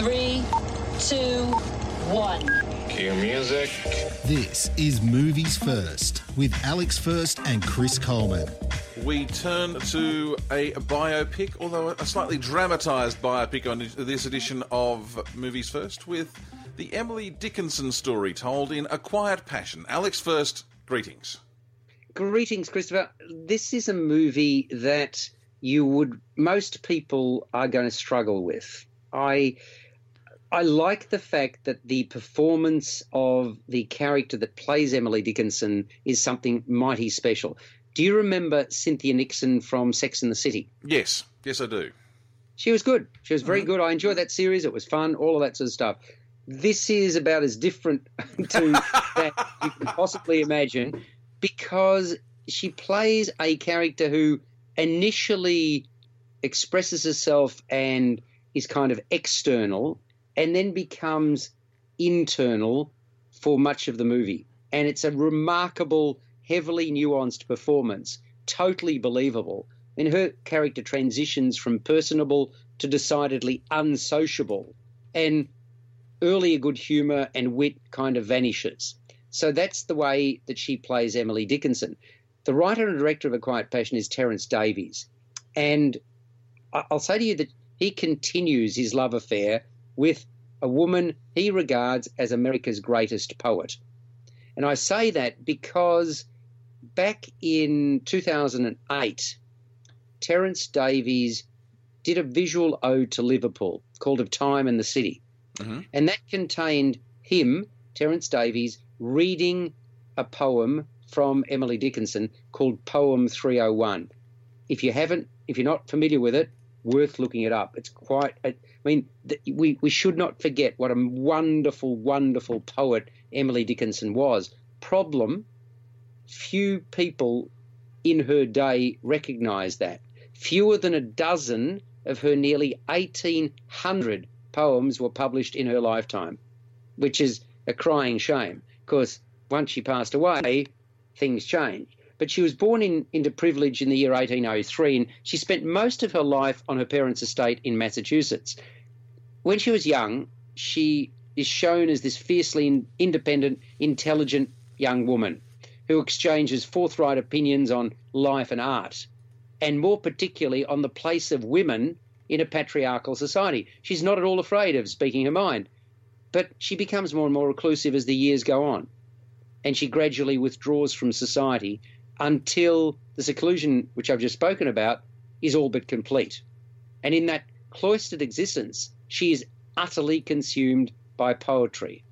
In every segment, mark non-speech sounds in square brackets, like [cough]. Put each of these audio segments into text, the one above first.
Five, four, three, two, one. Cue music. This is Movies First with Alex First and Chris Coleman. We turn to a biopic, although a slightly dramatised biopic on this edition of Movies First, with the Emily Dickinson story told in A Quiet Passion. Alex First, greetings. Greetings, Christopher. This is a movie that you would most people are going to struggle with. I I like the fact that the performance of the character that plays Emily Dickinson is something mighty special. Do you remember Cynthia Nixon from Sex and the City? Yes, yes, I do. She was good. She was very mm-hmm. good. I enjoyed that series. It was fun, all of that sort of stuff. This is about as different [laughs] to that you can possibly imagine because she plays a character who initially expresses herself and is kind of external and then becomes internal for much of the movie. And it's a remarkable, heavily nuanced performance, totally believable. And her character transitions from personable to decidedly unsociable. And earlier good humor and wit kind of vanishes. So that's the way that she plays Emily Dickinson. The writer and director of A Quiet Passion is Terence Davies. And I'll say to you that he continues his love affair with a woman he regards as America's greatest poet. And I say that because back in 2008, Terence Davies did a visual ode to Liverpool called Of Time and the City. Mm-hmm. And that contained him, Terence Davies, reading a poem from Emily Dickinson called Poem 301. If you haven't, if you're not familiar with it, worth looking it up. It's quite, I mean, we, we should not forget what a wonderful, wonderful poet Emily Dickinson was. Problem, few people in her day recognized that. Fewer than a dozen of her nearly 1,800 poems were published in her lifetime, which is a crying shame because once she passed away, things changed. But she was born in, into privilege in the year 1803, and she spent most of her life on her parents' estate in Massachusetts. When she was young, she is shown as this fiercely independent, intelligent young woman who exchanges forthright opinions on life and art, and more particularly on the place of women in a patriarchal society. She's not at all afraid of speaking her mind, but she becomes more and more reclusive as the years go on and she gradually withdraws from society until the seclusion, which I've just spoken about, is all but complete. And in that cloistered existence, she is utterly consumed by poetry.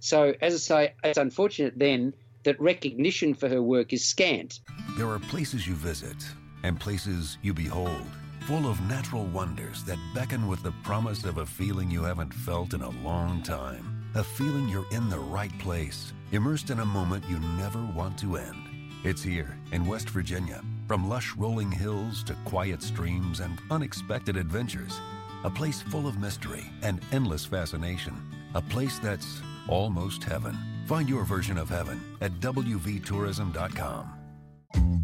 So, as I say, it's unfortunate then that recognition for her work is scant. There are places you visit and places you behold, full of natural wonders that beckon with the promise of a feeling you haven't felt in a long time. A feeling you're in the right place immersed in a moment you never want to end. It's here in West Virginia, from lush rolling hills to quiet streams and unexpected adventures. A place full of mystery and endless fascination. A place that's almost heaven. Find your version of heaven at WVTourism.com.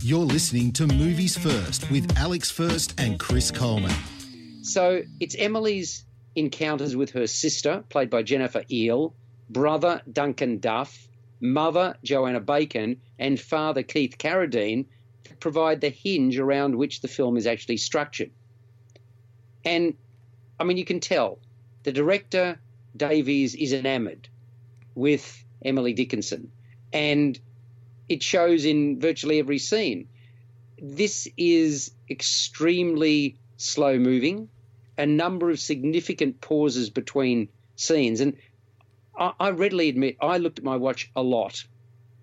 You're listening to Movies First with Alex First and Chris Coleman. So it's Emily's encounters with her sister, played by Jennifer Ehle, brother Duncan Duff, mother Joanna Bacon, and father Keith Carradine provide the hinge around which the film is actually structured. And I mean, you can tell the director, Davies, is enamored with Emily Dickinson, and it shows in virtually every scene. This is extremely slow moving, a number of significant pauses between scenes. And I, readily admit I looked at my watch a lot.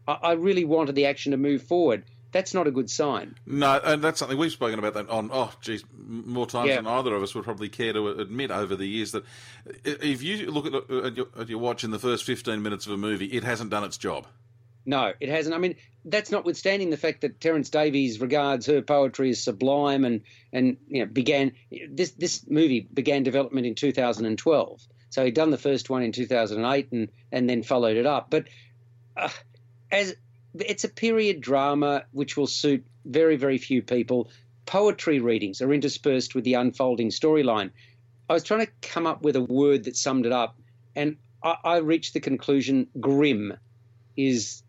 I, I really wanted the action to move forward. that's not a good sign. No, and that's something we've spoken about that on, oh, geez, more times Yeah. than either of us would probably care to uh, admit over the years that uh, if you look at, uh, at, your, at your watch in the first 15 minutes of a movie, it hasn't done its job. No, it hasn't. I mean, that's notwithstanding the fact that Terence Davies regards her poetry as sublime, and and you know began this this movie began development in 2012. So he'd done the first one in 2008, and and then followed it up. But uh, as it's a period drama which will suit very very few people. Poetry readings are interspersed with the unfolding storyline. I was trying to come up with a word that summed it up, and I, I reached the conclusion: grim is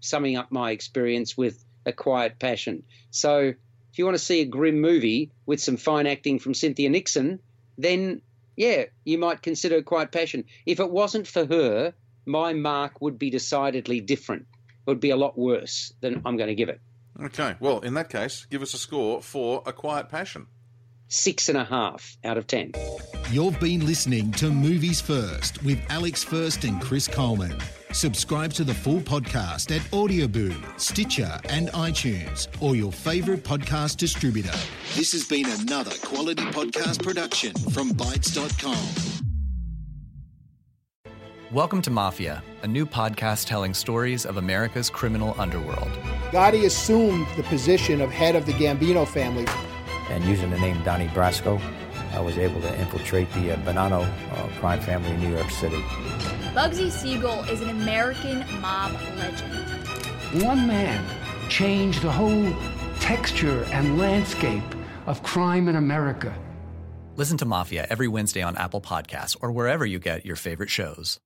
summing up my experience with A Quiet Passion. So, if you want to see a grim movie with some fine acting from Cynthia Nixon, then yeah, you might consider A Quiet Passion. If it wasn't for her, my mark would be decidedly different. It would be a lot worse than I'm going to give it. Okay, well, in that case, give us a score for A Quiet Passion. Six and a half out of ten. You've been listening to Movies First with Alex First and Chris Coleman. Subscribe to the full podcast at Audioboom, Stitcher, and iTunes, or your favourite podcast distributor. This has been another quality podcast production from Bytes.com. Welcome to Mafia, a new podcast telling stories of America's criminal underworld. Gotti assumed the position of head of the Gambino family. And using the name Donnie Brasco, I was able to infiltrate the uh, Bonanno uh, crime family in New York City. Bugsy Siegel is an American mob legend. One man changed the whole texture and landscape of crime in America. Listen to Mafia every Wednesday on Apple Podcasts or wherever you get your favorite shows.